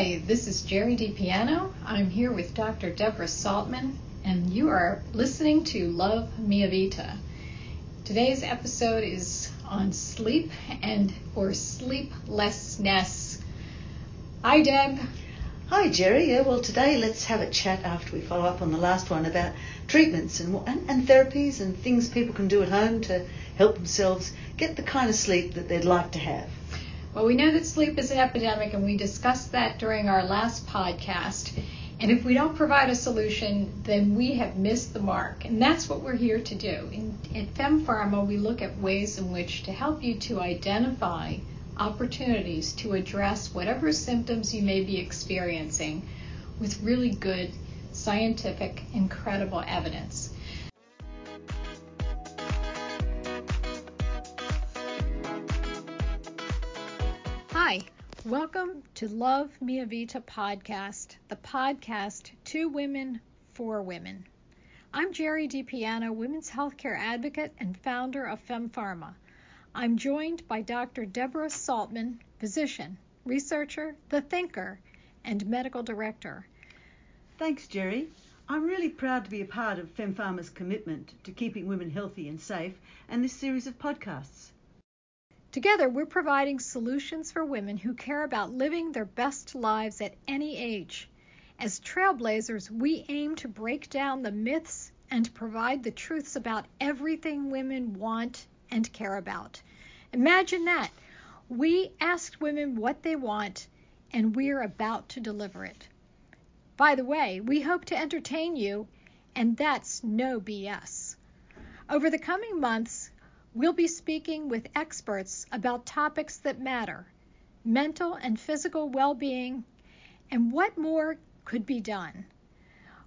Hi, this is Jerry DiPiano. I'm here with Dr. Deborah Saltman, and you are listening to Love Mia Vita. Today's episode is on sleep and or sleeplessness. Hi, Deb. Hi, Jerry. Yeah, well, today let's have a chat after we follow up on the last one about treatments and, and, and therapies and things people can do at home to help themselves get the kind of sleep that they'd like to have. Well, we know that sleep is an epidemic, and we discussed that during our last podcast. And if we don't provide a solution, then we have missed the mark. And that's what we're here to do. In, at FemPharma, we look at ways in which to help you to identify opportunities to address whatever symptoms you may be experiencing with really good scientific, incredible evidence. Hi, welcome to Love Mia Vita podcast, the podcast to women for women. I'm Jerry DiPiano, women's healthcare advocate and founder of FemPharma. I'm joined by Dr. Deborah Saltman, physician, researcher, the thinker, and medical director. Thanks, Jerry. I'm really proud to be a part of FemPharma's commitment to keeping women healthy and safe and this series of podcasts. Together, we're providing solutions for women who care about living their best lives at any age. As trailblazers, we aim to break down the myths and provide the truths about everything women want and care about. Imagine that. We asked women what they want, and we're about to deliver it. By the way, we hope to entertain you, and that's no BS. Over the coming months, We'll be speaking with experts about topics that matter mental and physical well being, and what more could be done.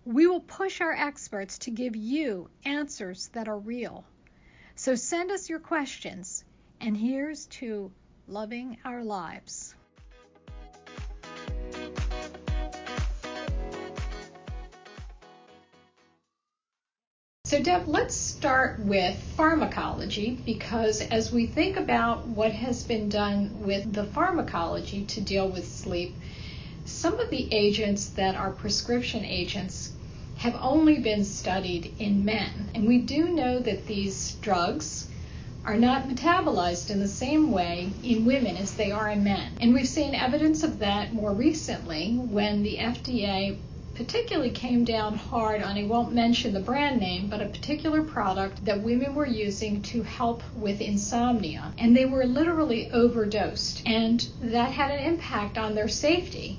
We will push our experts to give you answers that are real. So send us your questions, and here's to loving our lives. So, Deb, let's start with pharmacology because as we think about what has been done with the pharmacology to deal with sleep, some of the agents that are prescription agents have only been studied in men. And we do know that these drugs are not metabolized in the same way in women as they are in men. And we've seen evidence of that more recently when the FDA particularly came down hard on, I won't mention the brand name, but a particular product that women were using to help with insomnia. And they were literally overdosed. And that had an impact on their safety.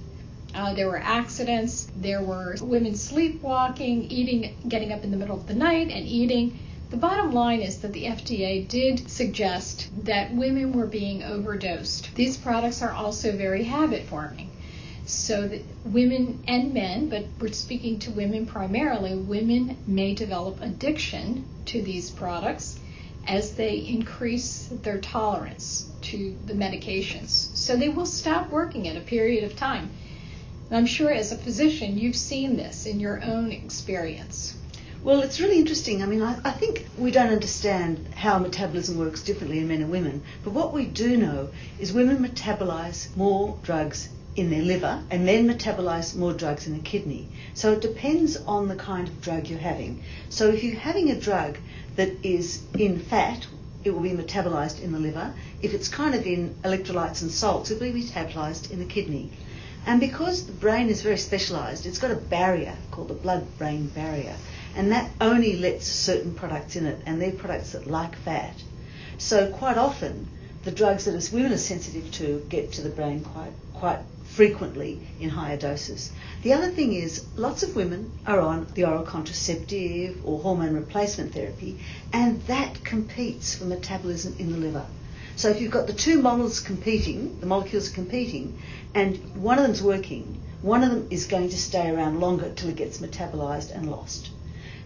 Uh, there were accidents, there were women sleepwalking, eating, getting up in the middle of the night and eating. The bottom line is that the FDA did suggest that women were being overdosed. These products are also very habit forming so that women and men, but we're speaking to women primarily, women may develop addiction to these products as they increase their tolerance to the medications. So they will stop working at a period of time. And I'm sure as a physician, you've seen this in your own experience. Well, it's really interesting. I mean, I, I, think we don't understand how metabolism works differently in men and women, but what we do know is women metabolize more drugs in their liver and then metabolize more drugs in the kidney. So it depends on the kind of drug you're having. So if you're having a drug that is in fat, it will be metabolized in the liver. If it's kind of in electrolytes and salts, it will be metabolized in the kidney. And because the brain is very specialized, it's got a barrier called the blood brain barrier, and that only lets certain products in it, and they're products that like fat. So quite often, the drugs that us women are sensitive to get to the brain quite quite frequently in higher doses. The other thing is lots of women are on the oral contraceptive or hormone replacement therapy, and that competes for metabolism in the liver. So if you've got the two models competing, the molecules competing, and one of them's working, one of them is going to stay around longer till it gets metabolized and lost.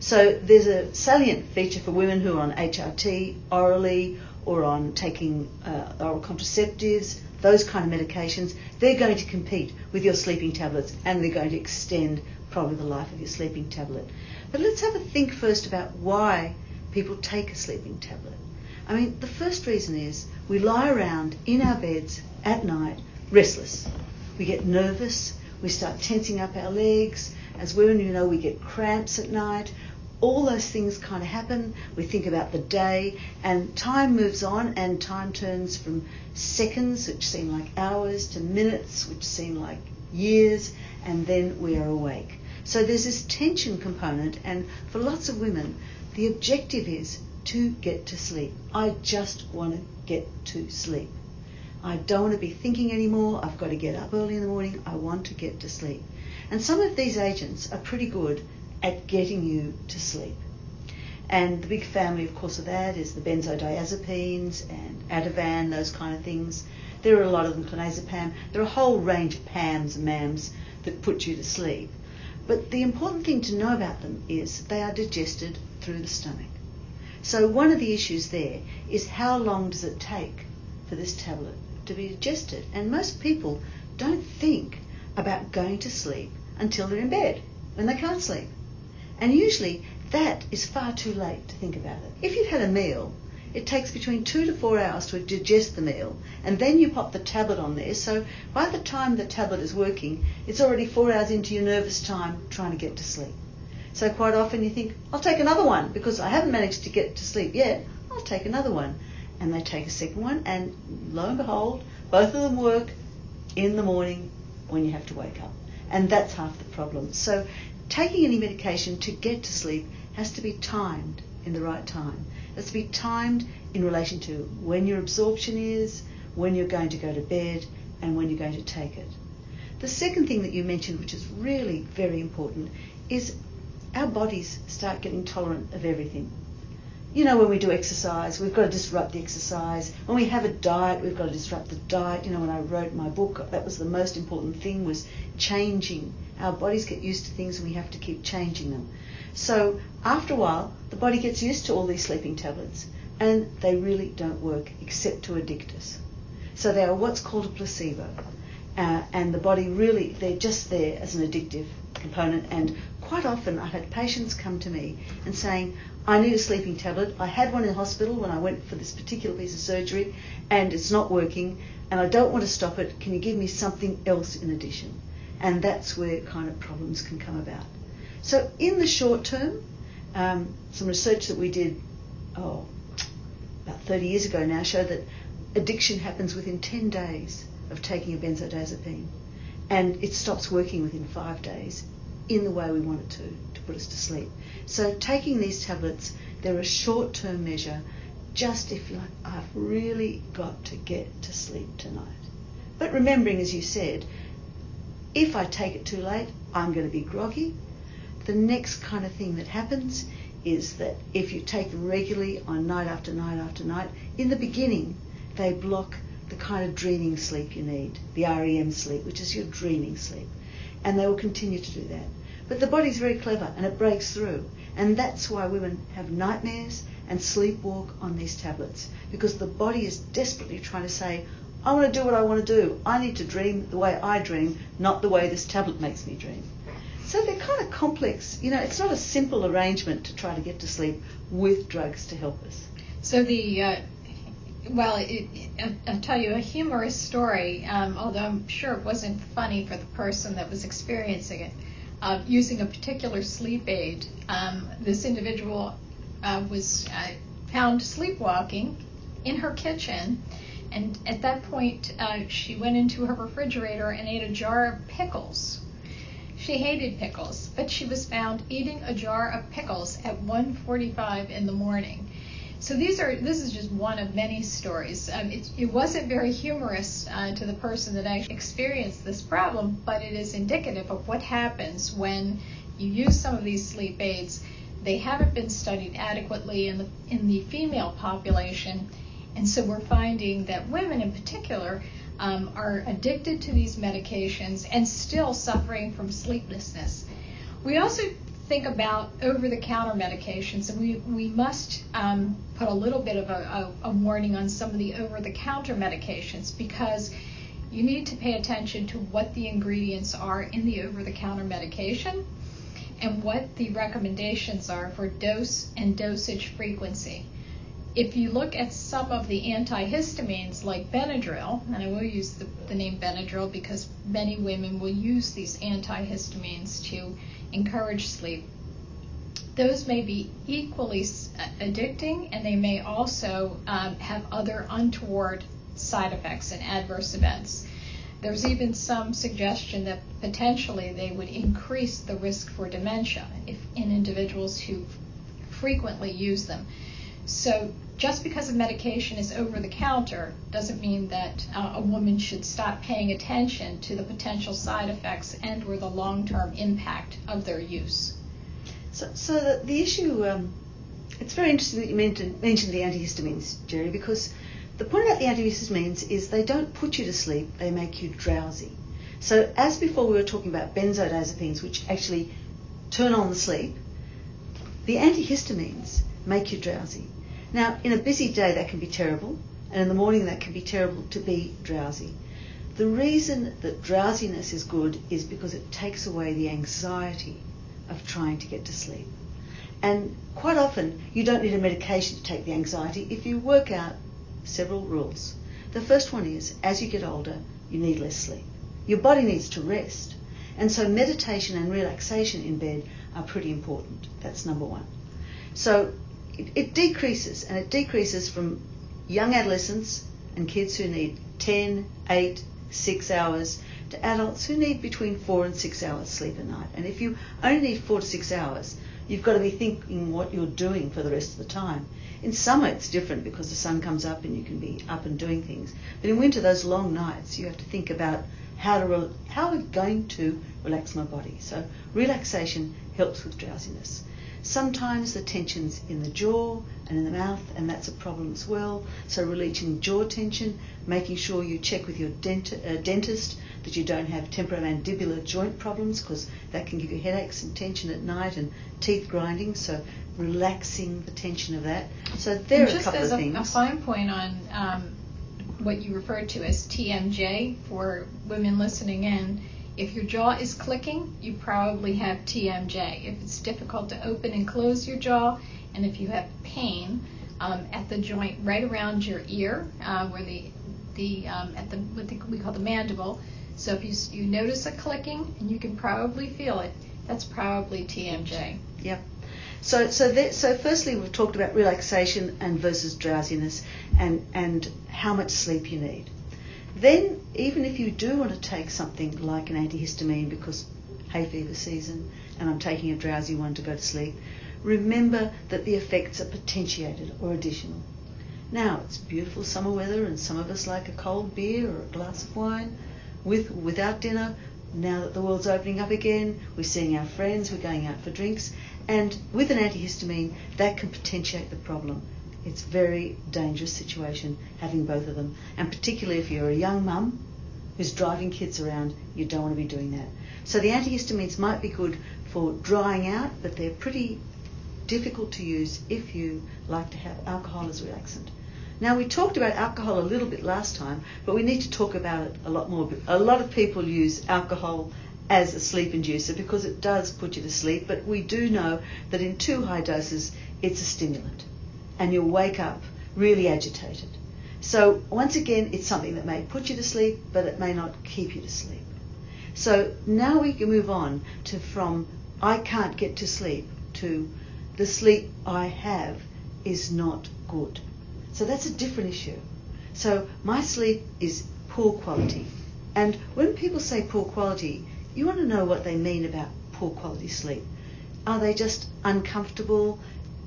So there's a salient feature for women who are on HRT orally or on taking uh, oral contraceptives those kind of medications, they're going to compete with your sleeping tablets and they're going to extend probably the life of your sleeping tablet. But let's have a think first about why people take a sleeping tablet. I mean, the first reason is we lie around in our beds at night restless. we get nervous, we start tensing up our legs. As women, you know, we get cramps at night. All those things kind of happen. We think about the day, and time moves on, and time turns from seconds, which seem like hours, to minutes, which seem like years, and then we are awake. So there's this tension component, and for lots of women, the objective is to get to sleep. I just want to get to sleep. I don't want to be thinking anymore. I've got to get up early in the morning. I want to get to sleep. And some of these agents are pretty good at getting you to sleep. And the big family, of course, of that is the benzodiazepines and Ativan, those kind of things. There are a lot of them, clonazepam. There are a whole range of PAMs and MAMs that put you to sleep. But the important thing to know about them is they are digested through the stomach. So one of the issues there is how long does it take for this tablet to be digested? And most people don't think about going to sleep until they're in bed when they can't sleep. And usually that is far too late to think about it. If you've had a meal, it takes between two to four hours to digest the meal, and then you pop the tablet on there. So by the time the tablet is working, it's already four hours into your nervous time trying to get to sleep. So quite often you think, I'll take another one because I haven't managed to get to sleep yet. I'll take another one. And they take a second one, and lo and behold, both of them work in the morning when you have to wake up. And that's half the problem. So taking any medication to get to sleep has to be timed in the right time. It has to be timed in relation to when your absorption is, when you're going to go to bed, and when you're going to take it. The second thing that you mentioned, which is really very important, is our bodies start getting tolerant of everything. You know, when we do exercise, we've got to disrupt the exercise. When we have a diet, we've got to disrupt the diet. You know, when I wrote my book, that was the most important thing was changing. Our bodies get used to things and we have to keep changing them. So after a while, the body gets used to all these sleeping tablets and they really don't work except to addict us. So they are what's called a placebo. Uh, and the body really, they're just there as an addictive component. And quite often I've had patients come to me and saying, I need a sleeping tablet. I had one in hospital when I went for this particular piece of surgery and it's not working and I don't want to stop it. Can you give me something else in addition? And that's where kind of problems can come about. So in the short term, um, some research that we did, oh, about 30 years ago now showed that addiction happens within 10 days of taking a benzodiazepine and it stops working within five days in the way we want it to, to put us to sleep. So taking these tablets, they're a short-term measure, just if like, I've really got to get to sleep tonight. But remembering, as you said, if I take it too late, I'm going to be groggy. The next kind of thing that happens is that if you take them regularly on night after night after night, in the beginning, they block the kind of dreaming sleep you need, the REM sleep, which is your dreaming sleep. And they will continue to do that. But the body's very clever and it breaks through. And that's why women have nightmares and sleepwalk on these tablets because the body is desperately trying to say, I want to do what I want to do. I need to dream the way I dream, not the way this tablet makes me dream. So they're kind of complex. You know, it's not a simple arrangement to try to get to sleep with drugs to help us. So the uh, well, it, it, I'll tell you a humorous story, um, although I'm sure it wasn't funny for the person that was experiencing it. Uh, using a particular sleep aid, um, this individual uh, was uh, found sleepwalking in her kitchen, and at that point, uh, she went into her refrigerator and ate a jar of pickles. She hated pickles, but she was found eating a jar of pickles at 1:45 in the morning. So these are this is just one of many stories. Um, it, it, wasn't very humorous uh, to the person that actually experienced this problem, but it is indicative of what happens when you use some of these sleep aids. They haven't been studied adequately in the in the female population, and so we're finding that women in particular um, are addicted to these medications and still suffering from sleeplessness. We also think about over-the-counter medications, and we we must um, put a little bit of a, a, a warning on some of the over-the-counter medications because you need to pay attention to what the ingredients are in the over-the-counter medication and what the recommendations are for dose and dosage frequency. If you look at some of the antihistamines like Benadryl, and I will use the, the, name Benadryl because many women will use these antihistamines to encourage sleep, those may be equally addicting and they may also um, have other untoward side effects and adverse events. There's even some suggestion that potentially they would increase the risk for dementia if, in individuals who frequently use them. So just because a medication is over the counter doesn't mean that uh, a woman should stop paying attention to the potential side effects and or the long-term impact of their use. So, so the, the issue, um, it's very interesting that you mentioned, mentioned the antihistamines, Jerry, because the point about the antihistamines is they don't put you to sleep, they make you drowsy. So as before we were talking about benzodiazepines, which actually turn on the sleep, the antihistamines make you drowsy. Now, in a busy day, that can be terrible, and in the morning, that can be terrible to be drowsy. The reason that drowsiness is good is because it takes away the anxiety of trying to get to sleep. And quite often, you don't need a medication to take the anxiety if you work out several rules. The first one is as you get older, you need less sleep. Your body needs to rest. And so, meditation and relaxation in bed are pretty important. That's number one. So, it, it decreases, and it decreases from young adolescents and kids who need 10, 8, 6 hours to adults who need between 4 and 6 hours sleep a night. And if you only need 4 to 6 hours, you've got to be thinking what you're doing for the rest of the time. In summer, it's different because the sun comes up and you can be up and doing things. But in winter, those long nights, you have to think about how to re- how are going to relax my body. So relaxation helps with drowsiness. Sometimes the tension's in the jaw and in the mouth, and that's a problem as well. So releasing jaw tension, making sure you check with your dent- uh, dentist that you don't have temporomandibular joint problems because that can give you headaches and tension at night and teeth grinding. So relaxing the tension of that. So there and are a couple of things. Just as a fine point on um, what you referred to as TMJ for women listening in if your jaw is clicking, you probably have TMJ. If it's difficult to open and close your jaw, and if you have pain um, at the joint right around your ear, uh, where the the um, at the what the, we call the mandible. So if you you notice a clicking and you can probably feel it, that's probably TMJ. Yep. So so that, so firstly we've talked about relaxation and versus drowsiness and and how much sleep you need. Then, even if you do want to take something like an antihistamine because hay fever season and I'm taking a drowsy one to go to sleep, remember that the effects are potentiated or additional. Now, it's beautiful summer weather and some of us like a cold beer or a glass of wine with without dinner. Now that the world's opening up again, we're seeing our friends, we're going out for drinks, and with an antihistamine, that can potentiate the problem it's a very dangerous situation having both of them. And particularly if you're a young mum who's driving kids around, you don't want to be doing that. So the antihistamines might be good for drying out, but they're pretty difficult to use if you like to have alcohol as a relaxant. Now we talked about alcohol a little bit last time, but we need to talk about it a lot more. A lot of people use alcohol as a sleep inducer because it does put you to sleep, but we do know that in too high doses it's a stimulant and you'll wake up really agitated. So, once again, it's something that may put you to sleep, but it may not keep you to sleep. So, now we can move on to from I can't get to sleep to the sleep I have is not good. So, that's a different issue. So, my sleep is poor quality. And when people say poor quality, you want to know what they mean about poor quality sleep. Are they just uncomfortable?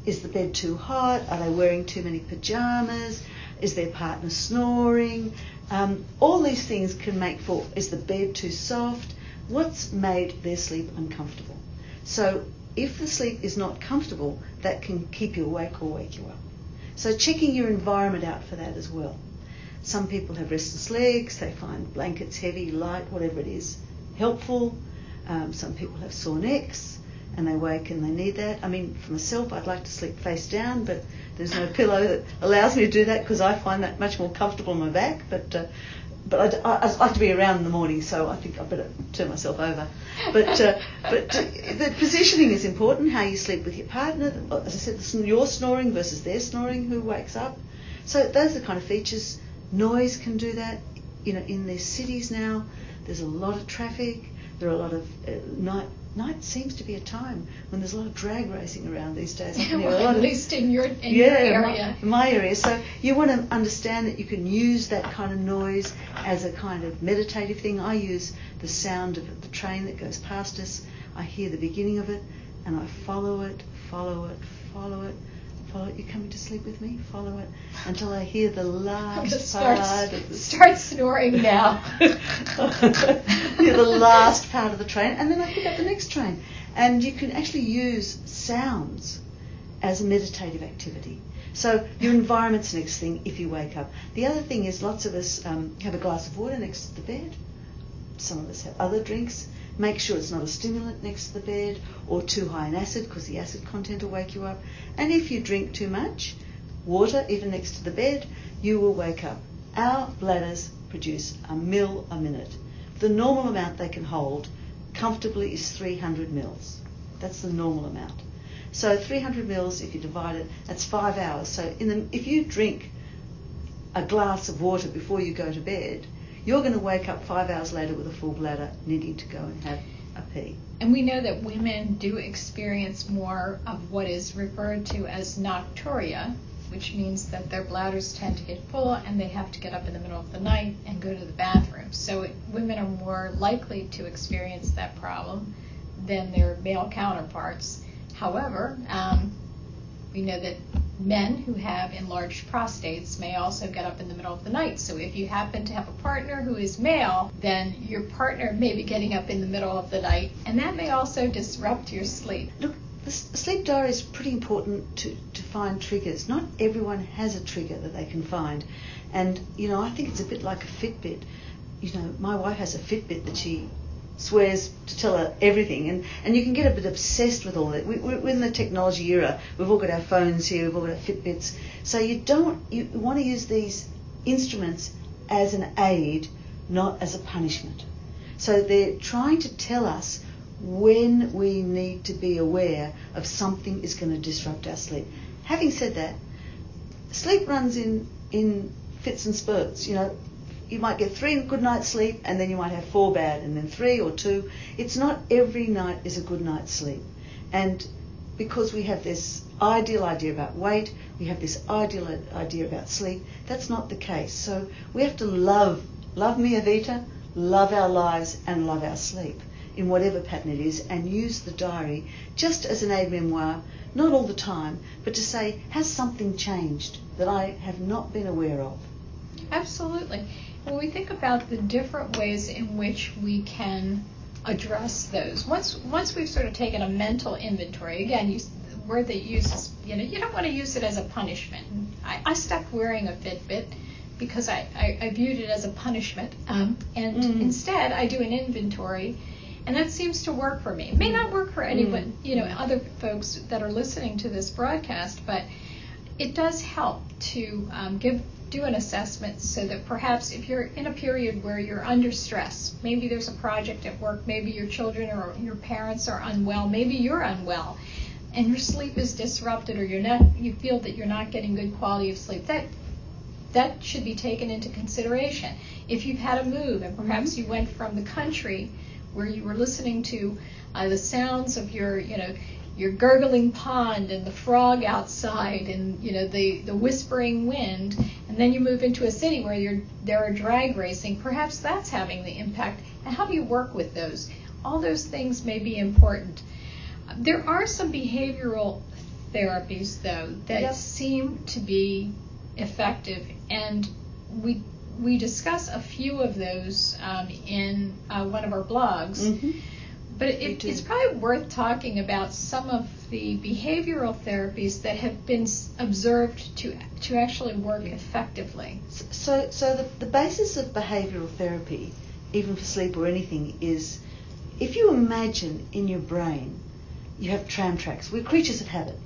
Is the bed too hot? Are they wearing too many pajamas? Is their partner snoring? Um, all these things can make for is the bed too soft? What's made their sleep uncomfortable? So if the sleep is not comfortable, that can keep you awake or wake you up. So checking your environment out for that as well. Some people have restless legs, they find blankets heavy, light, whatever it is, helpful. Um, some people have sore necks and they wake and they need that. I mean, for myself, I'd like to sleep face down, but there's no pillow that allows me to do that because I find that much more comfortable on my back. But uh, but I, I, like to be around in the morning, so I think I better turn myself over. But uh, but the positioning is important. How you sleep with your partner. As I said, your snoring versus their snoring. Who wakes up? So those are the kind of features. Noise can do that. You know, in these cities now, there's a lot of traffic. There are a lot of uh, night night seems to be a time when there's a lot of drag racing around these days. well, at of, least in your, in yeah, your area. My, my area. So you want to understand that you can use that kind of noise as a kind of meditative thing. I use the sound of the train that goes past us. I hear the beginning of it and I follow it, follow it, follow it follow it. You're coming to sleep with me. Follow it until I hear the last start, part. Of the start snoring now. hear the last part of the train, and then I pick up the next train. And you can actually use sounds as a meditative activity. So your environment's the next thing if you wake up. The other thing is lots of us um, have a glass of water next to the bed. Some of us have other drinks. Make sure it's not a stimulant next to the bed or too high in acid because the acid content will wake you up. And if you drink too much water, even next to the bed, you will wake up. Our bladders produce a mill a minute. The normal amount they can hold comfortably is 300 mils. That's the normal amount. So 300 mils, if you divide it, that's five hours. So the, if you drink a glass of water before you go to bed, you're going to wake up five hours later with a full bladder, needing to go and have a pee. And we know that women do experience more of what is referred to as nocturia, which means that their bladders tend to get full and they have to get up in the middle of the night and go to the bathroom. So it, women are more likely to experience that problem than their male counterparts. However, um, we know that men who have enlarged prostates may also get up in the middle of the night. So if you happen to have a partner who is male, then your partner may be getting up in the middle of the night, and that may also disrupt your sleep. Look, the sleep diary is pretty important to, to find triggers. Not everyone has a trigger that they can find. And, you know, I think it's a bit like a Fitbit. You know, my wife has a Fitbit that she swears to tell her everything, and, and you can get a bit obsessed with all that. We, we're in the technology era. We've all got our phones here. We've all got our Fitbits. So you don't you want to use these instruments as an aid, not as a punishment. So they're trying to tell us when we need to be aware of something is going to disrupt our sleep. Having said that, sleep runs in in fits and spurts. You know, you might get three good nights sleep and then you might have four bad and then three or two. It's not every night is a good night's sleep. And because we have this ideal idea about weight, we have this ideal idea about sleep, that's not the case. So we have to love, love Mia Vita, love our lives and love our sleep in whatever pattern it is and use the diary just as an aid memoir, not all the time, but to say, has something changed that I have not been aware of? Absolutely. When we think about the different ways in which we can address those, once once we've sort of taken a mental inventory, again, you, the word that uses, you know, you don't want to use it as a punishment. I, I stopped wearing a Fitbit because I, I, I viewed it as a punishment, um, and mm. instead I do an inventory and that seems to work for me. It may not work for anyone, mm. you know, other folks that are listening to this broadcast, but it does help to um, give do an assessment so that perhaps if you're in a period where you're under stress, maybe there's a project at work, maybe your children or your parents are unwell, maybe you're unwell, and your sleep is disrupted or you're not you feel that you're not getting good quality of sleep, that that should be taken into consideration. If you've had a move and perhaps you went from the country where you were listening to uh, the sounds of your, you know, your gurgling pond and the frog outside and you know the the whispering wind and then you move into a city where you're there are drag racing perhaps that's having the impact. And how do you work with those? All those things may be important. There are some behavioral therapies though that yep. seem to be effective and we we discuss a few of those um, in uh, one of our blogs. Mm-hmm but it, it's probably worth talking about some of the behavioral therapies that have been observed to to actually work effectively. So, so the, the basis of behavioral therapy, even for sleep or anything, is if you imagine in your brain you have tram tracks. We're creatures of habit.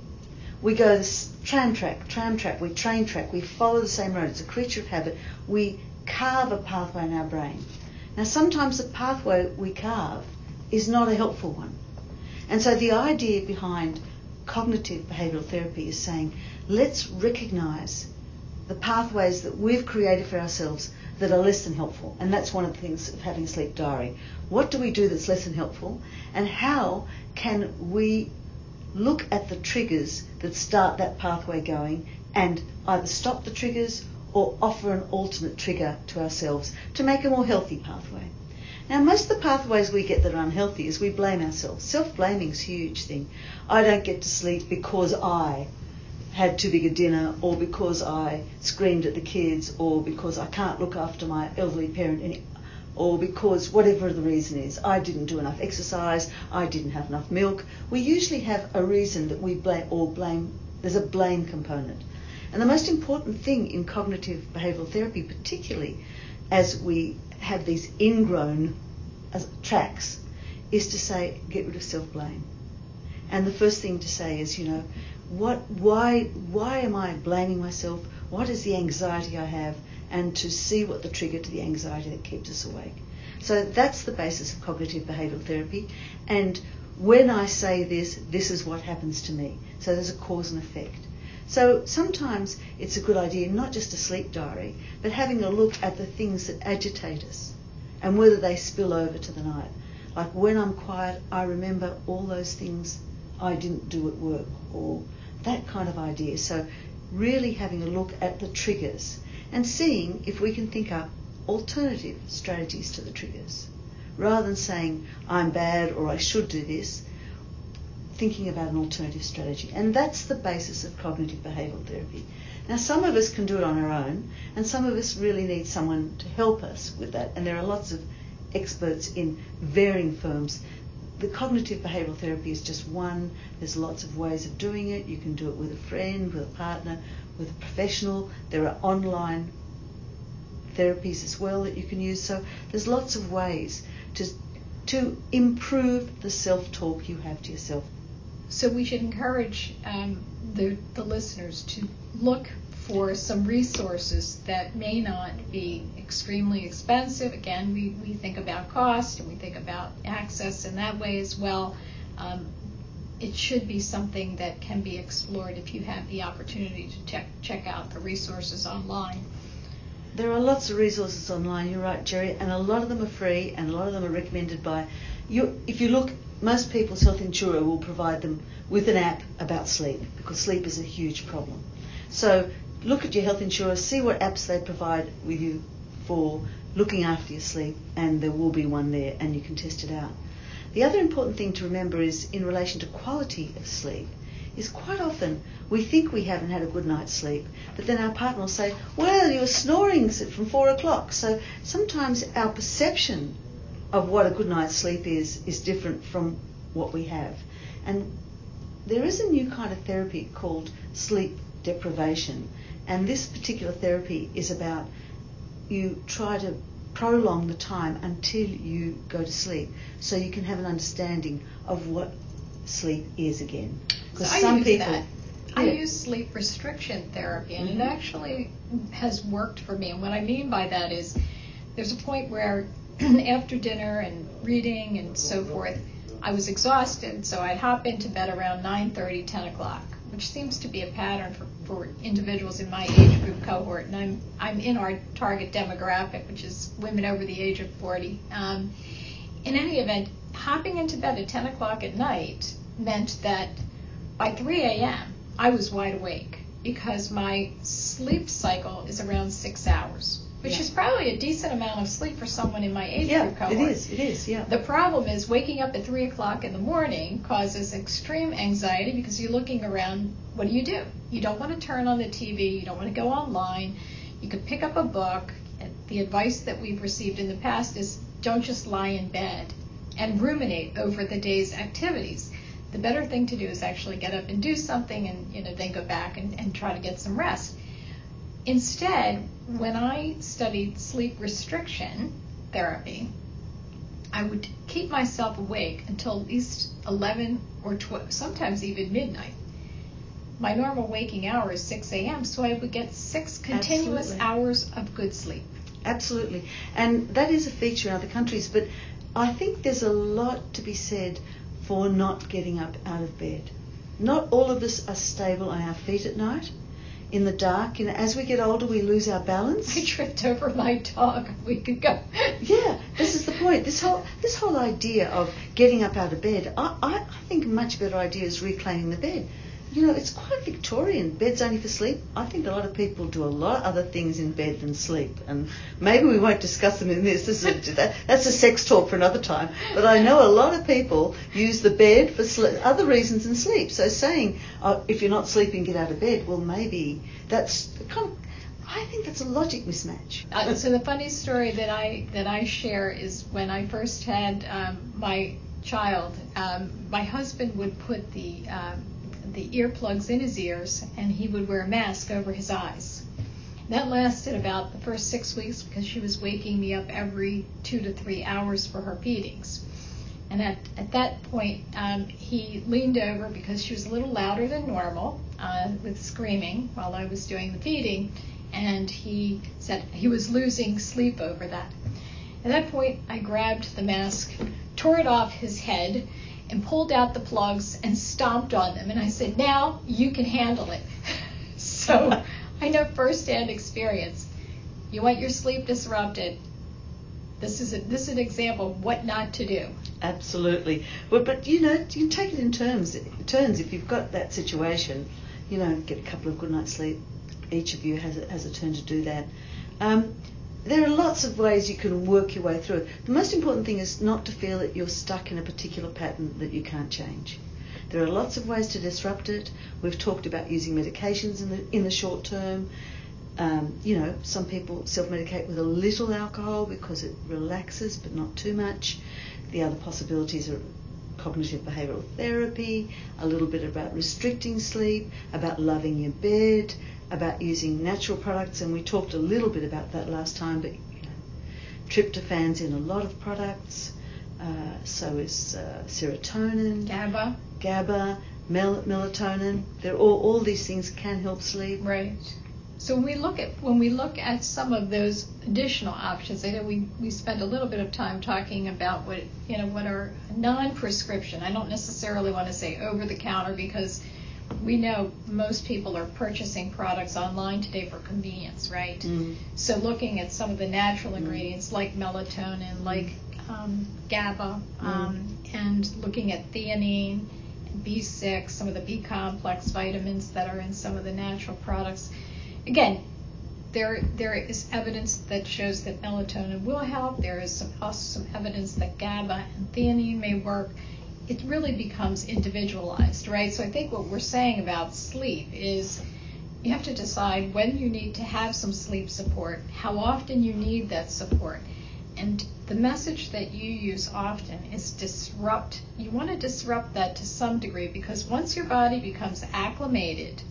We go this tram track, tram track, we train track, we follow the same road. It's a creature of habit. We carve a pathway in our brain. Now, sometimes the pathway we carve is not a helpful one. And so the idea behind cognitive behavioural therapy is saying, let's recognise the pathways that we've created for ourselves that are less than helpful. And that's one of the things of having a sleep diary. What do we do that's less than helpful? And how can we look at the triggers that start that pathway going and either stop the triggers or offer an alternate trigger to ourselves to make a more healthy pathway. Now, most of the pathways we get that are unhealthy is we blame ourselves. Self blaming is a huge thing. I don't get to sleep because I had too big a dinner, or because I screamed at the kids, or because I can't look after my elderly parent, or because whatever the reason is, I didn't do enough exercise, I didn't have enough milk. We usually have a reason that we blame or blame. There's a blame component. And the most important thing in cognitive behavioural therapy, particularly as we have these ingrown uh, tracks, is to say, get rid of self blame. And the first thing to say is, you know, what, why, why am I blaming myself? What is the anxiety I have? And to see what the trigger to the anxiety that keeps us awake. So that's the basis of cognitive behavioural therapy. And when I say this, this is what happens to me. So there's a cause and effect. So sometimes it's a good idea not just a sleep diary, but having a look at the things that agitate us and whether they spill over to the night. Like when I'm quiet, I remember all those things I didn't do at work or that kind of idea. So really having a look at the triggers and seeing if we can think up alternative strategies to the triggers. Rather than saying, I'm bad or I should do this, thinking about an alternative strategy. And that's the basis of cognitive behavioural therapy. Now, some of us can do it on our own, and some of us really need someone to help us with that. And there are lots of experts in varying firms. The cognitive behavioural therapy is just one. There's lots of ways of doing it. You can do it with a friend, with a partner, with a professional. There are online therapies as well that you can use. So there's lots of ways to to improve the self-talk you have to yourself so we should encourage um, the, the listeners to look for some resources that may not be extremely expensive. Again, we, we think about cost and we think about access in that way as well. Um, it should be something that can be explored if you have the opportunity to check check out the resources online. There are lots of resources online. You're right, Jerry, and a lot of them are free, and a lot of them are recommended by you. If you look most people's health insurer will provide them with an app about sleep because sleep is a huge problem. So look at your health insurer, see what apps they provide with you for looking after your sleep, and there will be one there, and you can test it out. The other important thing to remember is in relation to quality of sleep is quite often we think we haven't had a good night's sleep, but then our partner will say, Well, you were snoring from four o'clock. So sometimes our perception of what a good night's sleep is is different from what we have. And there is a new kind of therapy called sleep deprivation, and this particular therapy is about you try to prolong the time until you go to sleep so you can have an understanding of what sleep is again. Because so some people that. I use sleep restriction therapy, and mm-hmm. it actually has worked for me. And what I mean by that is there's a point where after dinner and reading and so forth, I was exhausted, so I'd hop into bed around 9:30, 10 o'clock, which seems to be a pattern for, for individuals in my age group cohort, and I'm I'm in our target demographic, which is women over the age of 40. Um, in any event, hopping into bed at 10 o'clock at night meant that by 3 a.m. I was wide awake because my sleep cycle is around six hours which yeah. is probably a decent amount of sleep for someone in my age yeah, group cohort. It is, it is, yeah. The problem is waking up at three o'clock in the morning causes extreme anxiety because you're looking around. What do you do? You don't want to turn on the TV. You don't want to go online. You could pick up a book. The advice that we've received in the past is don't just lie in bed and ruminate over the day's activities. The better thing to do is actually get up and do something and you know then go back and, and try to get some rest. Instead, when I studied sleep restriction therapy, I would keep myself awake until at least 11 or 12, sometimes even midnight. My normal waking hour is 6 a.m., so I would get six continuous Absolutely. hours of good sleep. Absolutely. And that is a feature in other countries, but I think there's a lot to be said for not getting up out of bed. Not all of us are stable on our feet at night in the dark. You know, as we get older, we lose our balance. I tripped over my dog a week ago. yeah, this is the point. This whole this whole idea of getting up out of bed, I, I, I think a much better idea is reclaiming the bed you know, it's quite Victorian. Bed's only for sleep. I think a lot of people do a lot of other things in bed than sleep, and maybe we won't discuss them in this. this is a, that's a sex talk for another time. But I know a lot of people use the bed for other reasons than sleep. So saying, oh, if you're not sleeping, get out of bed. Well, maybe that's kind of I think that's a logic mismatch. Uh, so the funny story that I that I share is when I first had um, my child, um, my husband would put the um, the earplugs in his ears and he would wear a mask over his eyes. That lasted about the first six weeks because she was waking me up every two to three hours for her feedings. And at, at that point, um, he leaned over because she was a little louder than normal uh, with screaming while I was doing the feeding. And he said he was losing sleep over that. At that point, I grabbed the mask, tore it off his head, and pulled out the plugs and stomped on them. And I said, now you can handle it. so I know firsthand experience. You want your sleep disrupted. This is a, this is an example of what not to do. Absolutely. Well, but you know, you take it in terms turns. If you've got that situation, you know, get a couple of good nights sleep. Each of you has a, has a turn to do that. Um, there are lots of ways you can work your way through it. The most important thing is not to feel that you're stuck in a particular pattern that you can't change. There are lots of ways to disrupt it. We've talked about using medications in the in the short term. Um, you know, some people self-medicate with a little alcohol because it relaxes, but not too much. The other possibilities are cognitive behavioural therapy, a little bit about restricting sleep, about loving your bed, about using natural products, and we talked a little bit about that last time, but you know, tryptophan's in a lot of products, uh, so is uh, serotonin, GABA, GABA, mel- melatonin. They're all, all these things can help sleep. Right. So when we look at when we look at some of those additional options, I know we, we spent a little bit of time talking about what you know what are non-prescription. I don't necessarily want to say over the counter because we know most people are purchasing products online today for convenience, right? Mm. So looking at some of the natural mm. ingredients like melatonin, like um, GABA, um, and looking at theanine, B6, some of the B complex vitamins that are in some of the natural products. Again, there there is evidence that shows that melatonin will help. There is some, also some evidence that GABA and theanine may work it really becomes individualized, right? So I think what we're saying about sleep is you have to decide when you need to have some sleep support, how often you need that support. And the message that you use often is disrupt. You want to disrupt that to some degree because once your body becomes acclimated,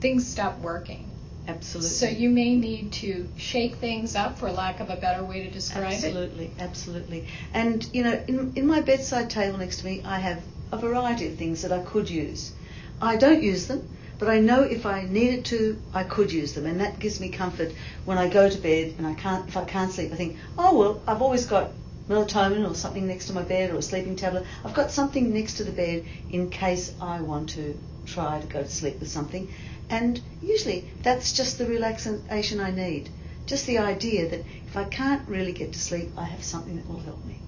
things stop working. Absolutely. So you may need to shake things up, for lack of a better way to describe absolutely, it. Absolutely, absolutely. And you know, in, in my bedside table next to me, I have a variety of things that I could use. I don't use them, but I know if I needed to, I could use them, and that gives me comfort when I go to bed and I can't. If I can't sleep, I think, oh well, I've always got melatonin or something next to my bed or a sleeping tablet. I've got something next to the bed in case I want to try to go to sleep with something. And usually that's just the relaxation I need. Just the idea that if I can't really get to sleep, I have something that will help me.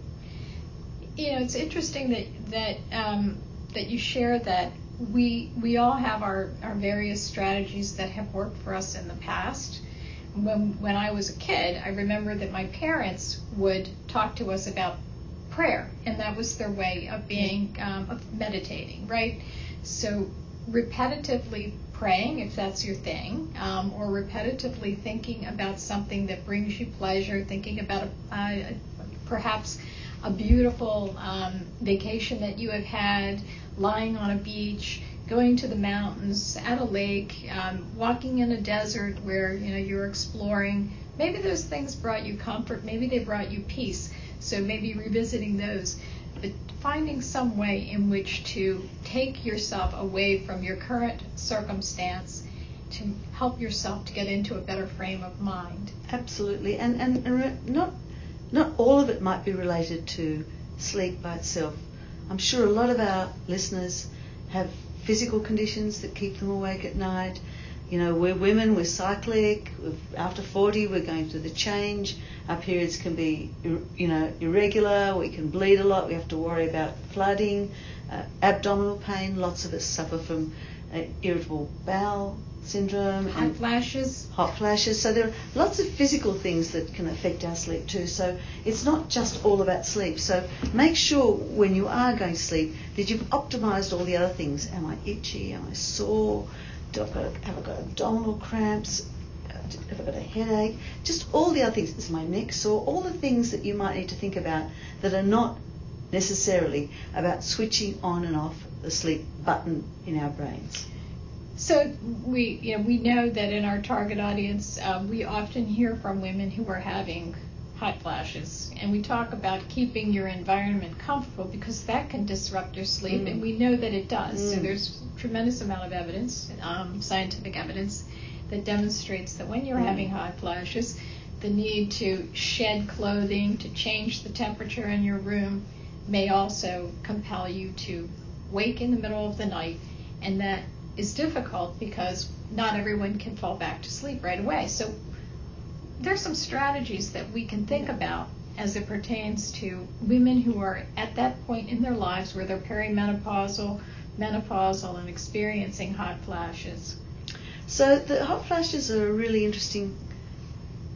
You know, it's interesting that that um, that you share that we we all have our, our various strategies that have worked for us in the past. When when I was a kid, I remember that my parents would talk to us about prayer, and that was their way of being um, of meditating, right? So repetitively praying, if that's your thing, um, or repetitively thinking about something that brings you pleasure, thinking about a, perhaps a beautiful um, vacation that you have had, lying on a beach, going to the mountains, at a lake, um, walking in a desert where you know you're exploring. Maybe those things brought you comfort. Maybe they brought you peace. So maybe revisiting those but finding some way in which to take yourself away from your current circumstance to help yourself to get into a better frame of mind. Absolutely, and and, and not not all of it might be related to sleep by itself. I'm sure a lot of our listeners have physical conditions that keep them awake at night. You know, we're women, we're cyclic. After 40, we're going through the change. Our periods can be, you know, irregular. We can bleed a lot. We have to worry about flooding, uh, abdominal pain. Lots of us suffer from uh, irritable bowel syndrome hot and flashes. Hot flashes. So there are lots of physical things that can affect our sleep too. So it's not just all about sleep. So make sure when you are going to sleep that you've optimized all the other things. Am I itchy? Am I sore? Do I got, have I got abdominal cramps? Have I got a headache? Just all the other things. Is my neck sore? All the things that you might need to think about that are not necessarily about switching on and off the sleep button in our brains. So we, you know, we know that in our target audience, uh, we often hear from women who are having hot flashes, and we talk about keeping your environment comfortable because that can disrupt your sleep, mm. and we know that it does. Mm. So there's tremendous amount of evidence, um, scientific evidence, that demonstrates that when you're mm. having hot flashes, the need to shed clothing, to change the temperature in your room, may also compel you to wake in the middle of the night, and that is difficult because not everyone can fall back to sleep right away. So there's some strategies that we can think about as it pertains to women who are at that point in their lives where they're perimenopausal, menopausal, and experiencing hot flashes. So the hot flashes are a really interesting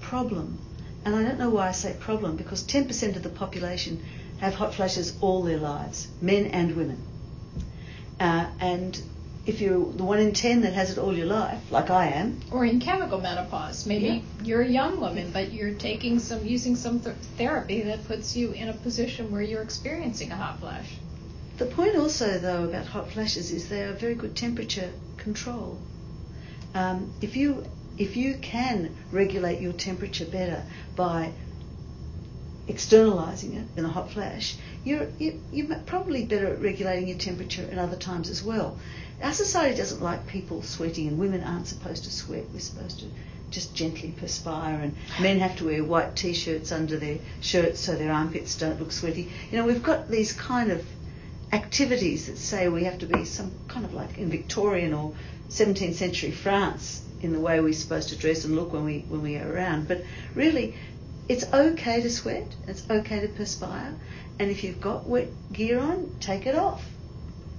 problem. And I don't know why I say problem because 10% of the population have hot flashes all their lives, men and women. Uh, and if you're the one in ten that has it all your life, like I am, or in chemical menopause, maybe yeah. you're a young woman, but you're taking some using some th- therapy that puts you in a position where you're experiencing a hot flash. The point also, though, about hot flashes is they are very good temperature control. Um, if you if you can regulate your temperature better by externalizing it in a hot flash, you're, you're probably better at regulating your temperature at other times as well. Our society doesn't like people sweating, and women aren't supposed to sweat. We're supposed to just gently perspire, and men have to wear white t-shirts under their shirts so their armpits don't look sweaty. You know, we've got these kind of activities that say we have to be some kind of like in Victorian or 17th century France in the way we're supposed to dress and look when we when we are around. But really, it's okay to sweat. It's okay to perspire, and if you've got wet gear on, take it off.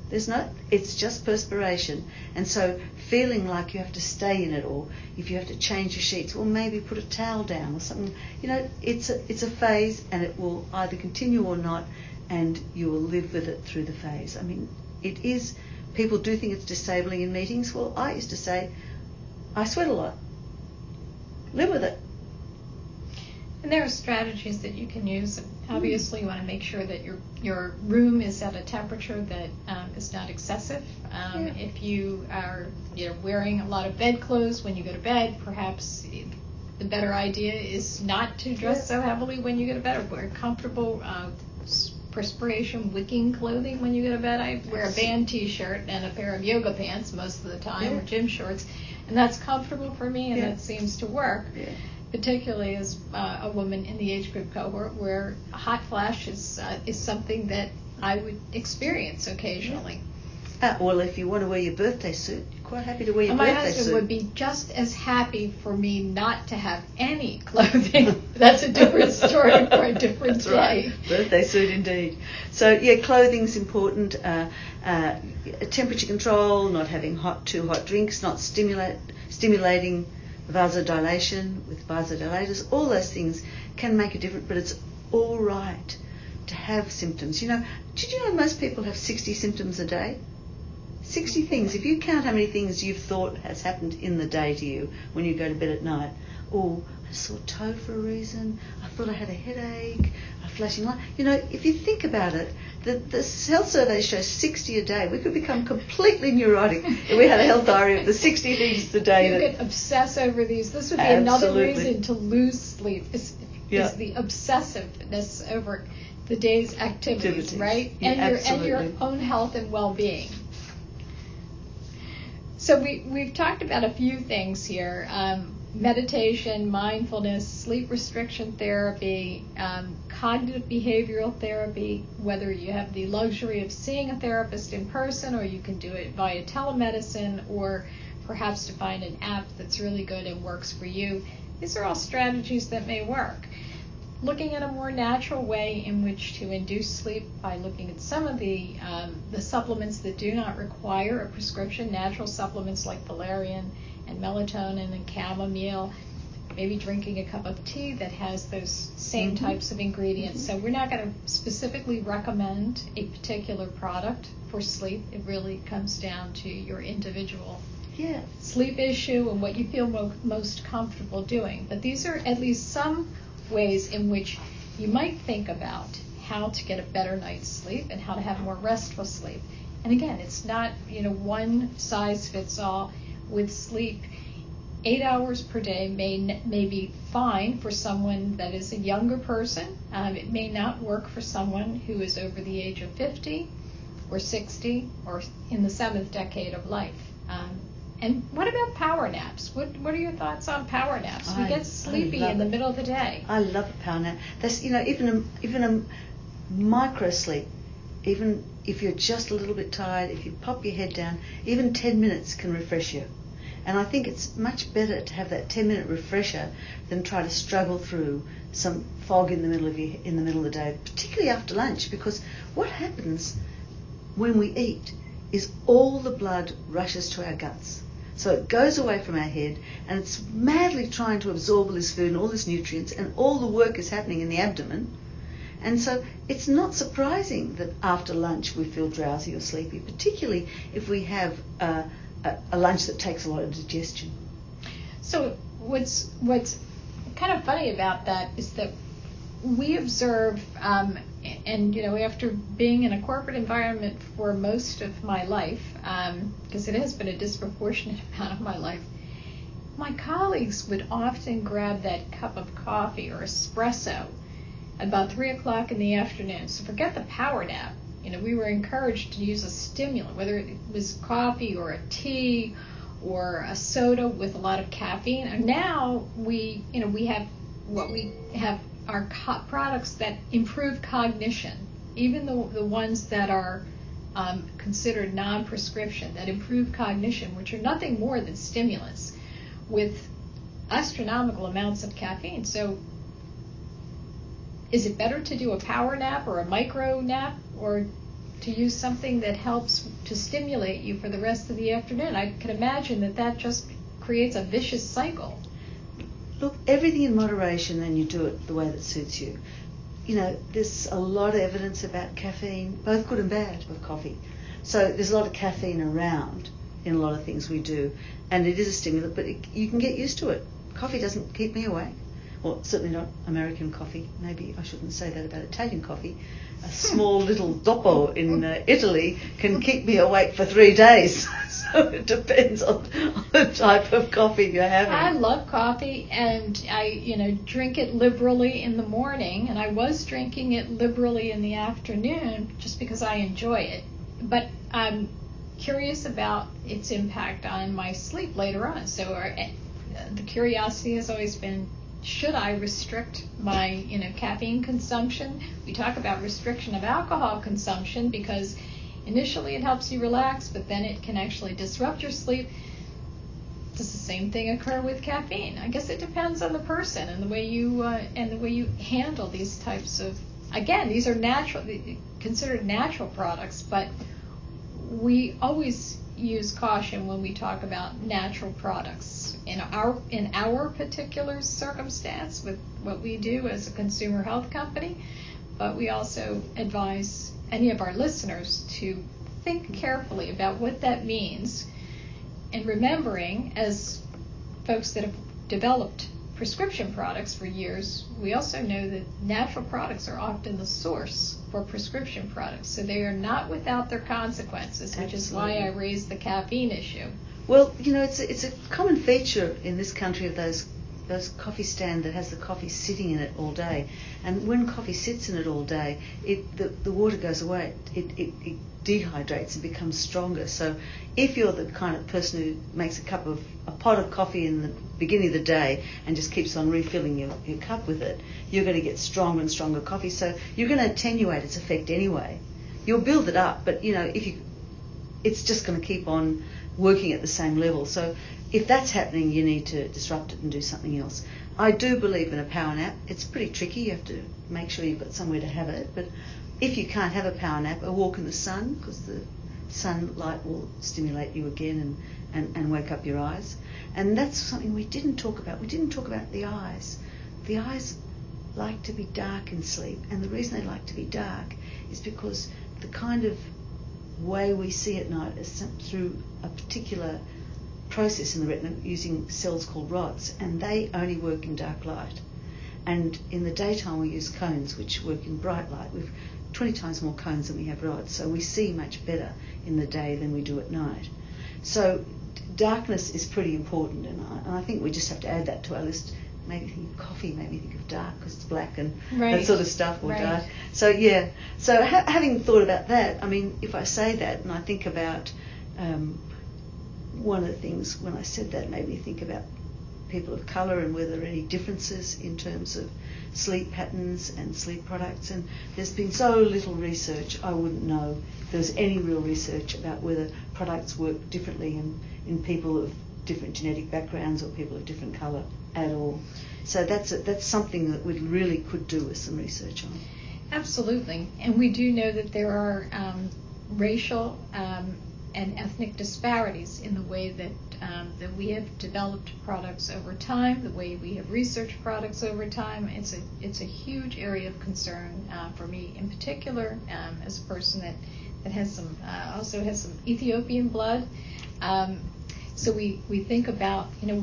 There's no, it's just perspiration. And so feeling like you have to stay in it or if you have to change your sheets, or maybe put a towel down or something. You know, it's a, it's a phase and it will either continue or not and you will live with it through the phase. I mean, it is, people do think it's disabling in meetings. Well, I used to say, I sweat a lot. Live with it. And there are strategies that you can use. Obviously, you want to make sure that your your room is at a temperature that um, is not excessive. Um, yeah. If you are you know wearing a lot of bed clothes when you go to bed, perhaps the better idea is not to dress yeah. so heavily when you go to bed, or wear comfortable. Uh, perspiration wicking clothing when you go to bed. I wear a band t-shirt and a pair of yoga pants most of the time yeah. or gym shorts, and that's comfortable for me and that seems to work. Particularly as uh, a woman in the age group cohort where hot flash is, uh, is something that I would experience occasionally. Uh, well, if you want to wear your birthday suit, you're quite happy to wear your My birthday suit. My husband would be just as happy for me not to have any clothing. That's a different story for a different That's day. Right. Birthday suit, indeed. So yeah, clothing's important. Uh, uh, temperature control, not having hot, too hot drinks, not stimulate, stimulating vasodilation with vasodilators, all those things can make a difference, but it's all right to have symptoms. You know, did you know most people have 60 symptoms a day? 60 things. If you count how many things you've thought has happened in the day to you when you go to bed at night, oh, I saw toe for a reason, I thought I had a headache, a flashing light. You know, if you think about it, the, the health survey shows 60 a day. We could become completely neurotic if we had a health diary of the 60 things a day. You could obsess over these. This would be Absolutely. another reason to lose sleep, is, yeah. is the obsessiveness over the day's activities, activities. right? Yeah, and, your, and your own health and well-being. So we, we've talked about a few things here. Um, meditation, mindfulness, sleep restriction therapy, um, cognitive behavioral therapy, whether you have the luxury of seeing a therapist in person or you can do it via telemedicine or perhaps to find an app that's really good and works for you. These are all strategies that may work. Looking at a more natural way in which to induce sleep by looking at some of the um, the supplements that do not require a prescription, natural supplements like valerian and melatonin and chamomile, maybe drinking a cup of tea that has those same mm-hmm. types of ingredients. Mm-hmm. So we're not going to specifically recommend a particular product for sleep. It really comes down to your individual yeah. sleep issue and what you feel mo- most comfortable doing. But these are at least some ways in which you might think about how to get a better night's sleep and how to have more restful sleep. And again, it's not, you know, one size fits all with sleep. Eight hours per day may may be fine for someone that is a younger person. Um, it may not work for someone who is over the age of 50 or 60 or in the seventh decade of life. Um, and what about power naps? What What are your thoughts on power naps? We I, get sleepy in the middle of the day. I love a power nap. That's you know even a, even a micro sleep, even if you're just a little bit tired, if you pop your head down, even 10 minutes can refresh you. And I think it's much better to have that 10 minute refresher than try to struggle through some fog in the middle of your, in the middle of the day, particularly after lunch, because what happens when we eat is all the blood rushes to our guts. So it goes away from our head and it's madly trying to absorb all this food and all these nutrients and all the work is happening in the abdomen. And so it's not surprising that after lunch we feel drowsy or sleepy, particularly if we have a, a, a lunch that takes a lot of digestion. So what's what's kind of funny about that is that we observe, um, and you know, after being in a corporate environment for most of my life, because um, it has been a disproportionate amount of my life, my colleagues would often grab that cup of coffee or espresso about three o'clock in the afternoon. So forget the power nap. You know, we were encouraged to use a stimulant, whether it was coffee or a tea or a soda with a lot of caffeine. And now we, you know, we have what we have are co- products that improve cognition, even the, the ones that are um, considered non-prescription, that improve cognition, which are nothing more than stimulants, with astronomical amounts of caffeine. So, is it better to do a power nap or a micro nap, or to use something that helps to stimulate you for the rest of the afternoon? I can imagine that that just creates a vicious cycle. Look, everything in moderation, and you do it the way that suits you. You know, there's a lot of evidence about caffeine, both good and bad, with coffee. So there's a lot of caffeine around in a lot of things we do, and it is a stimulant, but it, you can get used to it. Coffee doesn't keep me awake. Certainly not American coffee. Maybe I shouldn't say that about Italian coffee. A small little doppio in uh, Italy can keep me awake for three days. so it depends on, on, the type of coffee you're having. I love coffee, and I, you know, drink it liberally in the morning, and I was drinking it liberally in the afternoon just because I enjoy it. But I'm curious about its impact on my sleep later on. So our, uh, the curiosity has always been should I restrict my you know caffeine consumption? We talk about restriction of alcohol consumption because initially it helps you relax, but then it can actually disrupt your sleep. Does the same thing occur with caffeine? I guess it depends on the person and the way you uh, and the way you handle these types of. Again, these are natural, considered natural products, but we always use caution when we talk about natural products. In our in our particular circumstance, with what we do as a consumer health company, but we also advise any of our listeners to think carefully about what that means and remembering as folks that have developed prescription products for years, we also know that natural products are often the source for prescription products. So they are not without their consequences, which Absolutely. is why I raised the caffeine issue. Well, you know, it's a, it's a common feature in this country of those those coffee stand that has the coffee sitting in it all day. And when coffee sits in it all day, it the, the water goes away. It, it, it dehydrates and becomes stronger. So if you're the kind of person who makes a cup of a pot of coffee in the beginning of the day and just keeps on refilling your, your cup with it, you're going to get stronger and stronger coffee. So you're going to attenuate its effect anyway. You'll build it up, but you know if you, it's just going to keep on working at the same level. So if that's happening, you need to disrupt it and do something else. I do believe in a power nap. It's pretty tricky. You have to make sure you've got somewhere to have it. But if you can't have a power nap, a walk in the sun, because the sunlight will stimulate you again and, and, and wake up your eyes. And that's something we didn't talk about. We didn't talk about the eyes. The eyes like to be dark in sleep. And the reason they like to be dark is because the kind of way we see at night is through a particular process in the retina using cells called rods, and they only work in dark light. And in the daytime, we use cones, which work in bright light. We've 20 times more cones than we have rods, so we see much better in the day than we do at night. So darkness is pretty important, and I, and I think we just have to add that to our list. Maybe think of coffee, maybe think of dark because it's black and right. that sort of stuff, or right. dark. So yeah. So ha- having thought about that, I mean, if I say that and I think about um, one of the things when I said that made me think about people of colour and whether there are any differences in terms of sleep patterns and sleep products. And there's been so little research, I wouldn't know if there's any real research about whether products work differently in, in people of different genetic backgrounds or people of different colour at all. So that's a, that's something that we really could do with some research on. Absolutely, and we do know that there are um, racial um, and ethnic disparities in the way that um, that we have developed products over time, the way we have researched products over time. It's a it's a huge area of concern uh, for me, in particular, um, as a person that that has some uh, also has some Ethiopian blood. Um, so we, we think about, you know,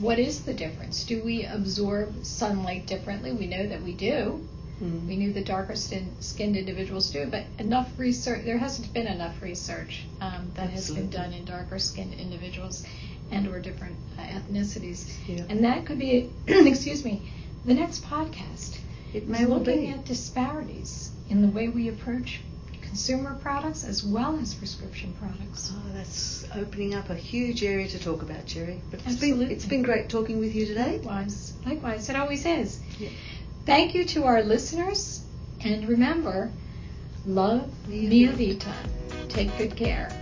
what is the difference? Do we absorb sunlight differently? We know that we do. Mm. We knew the darker skinned individuals do, but enough research, there hasn't been enough research um, that Absolutely. has been done in darker skinned individuals and or different uh, ethnicities. Yeah. And that could be, excuse me, the next podcast. It may well looking be. at disparities in the way we approach consumer products as well as prescription products. Oh, that's opening up a huge area to talk about, Jerry. But it's Absolutely. been, it's been great talking with you today. Likewise. Likewise. It always is. Yeah. Thank you to our listeners. And remember, love Mia Vita. Take good care.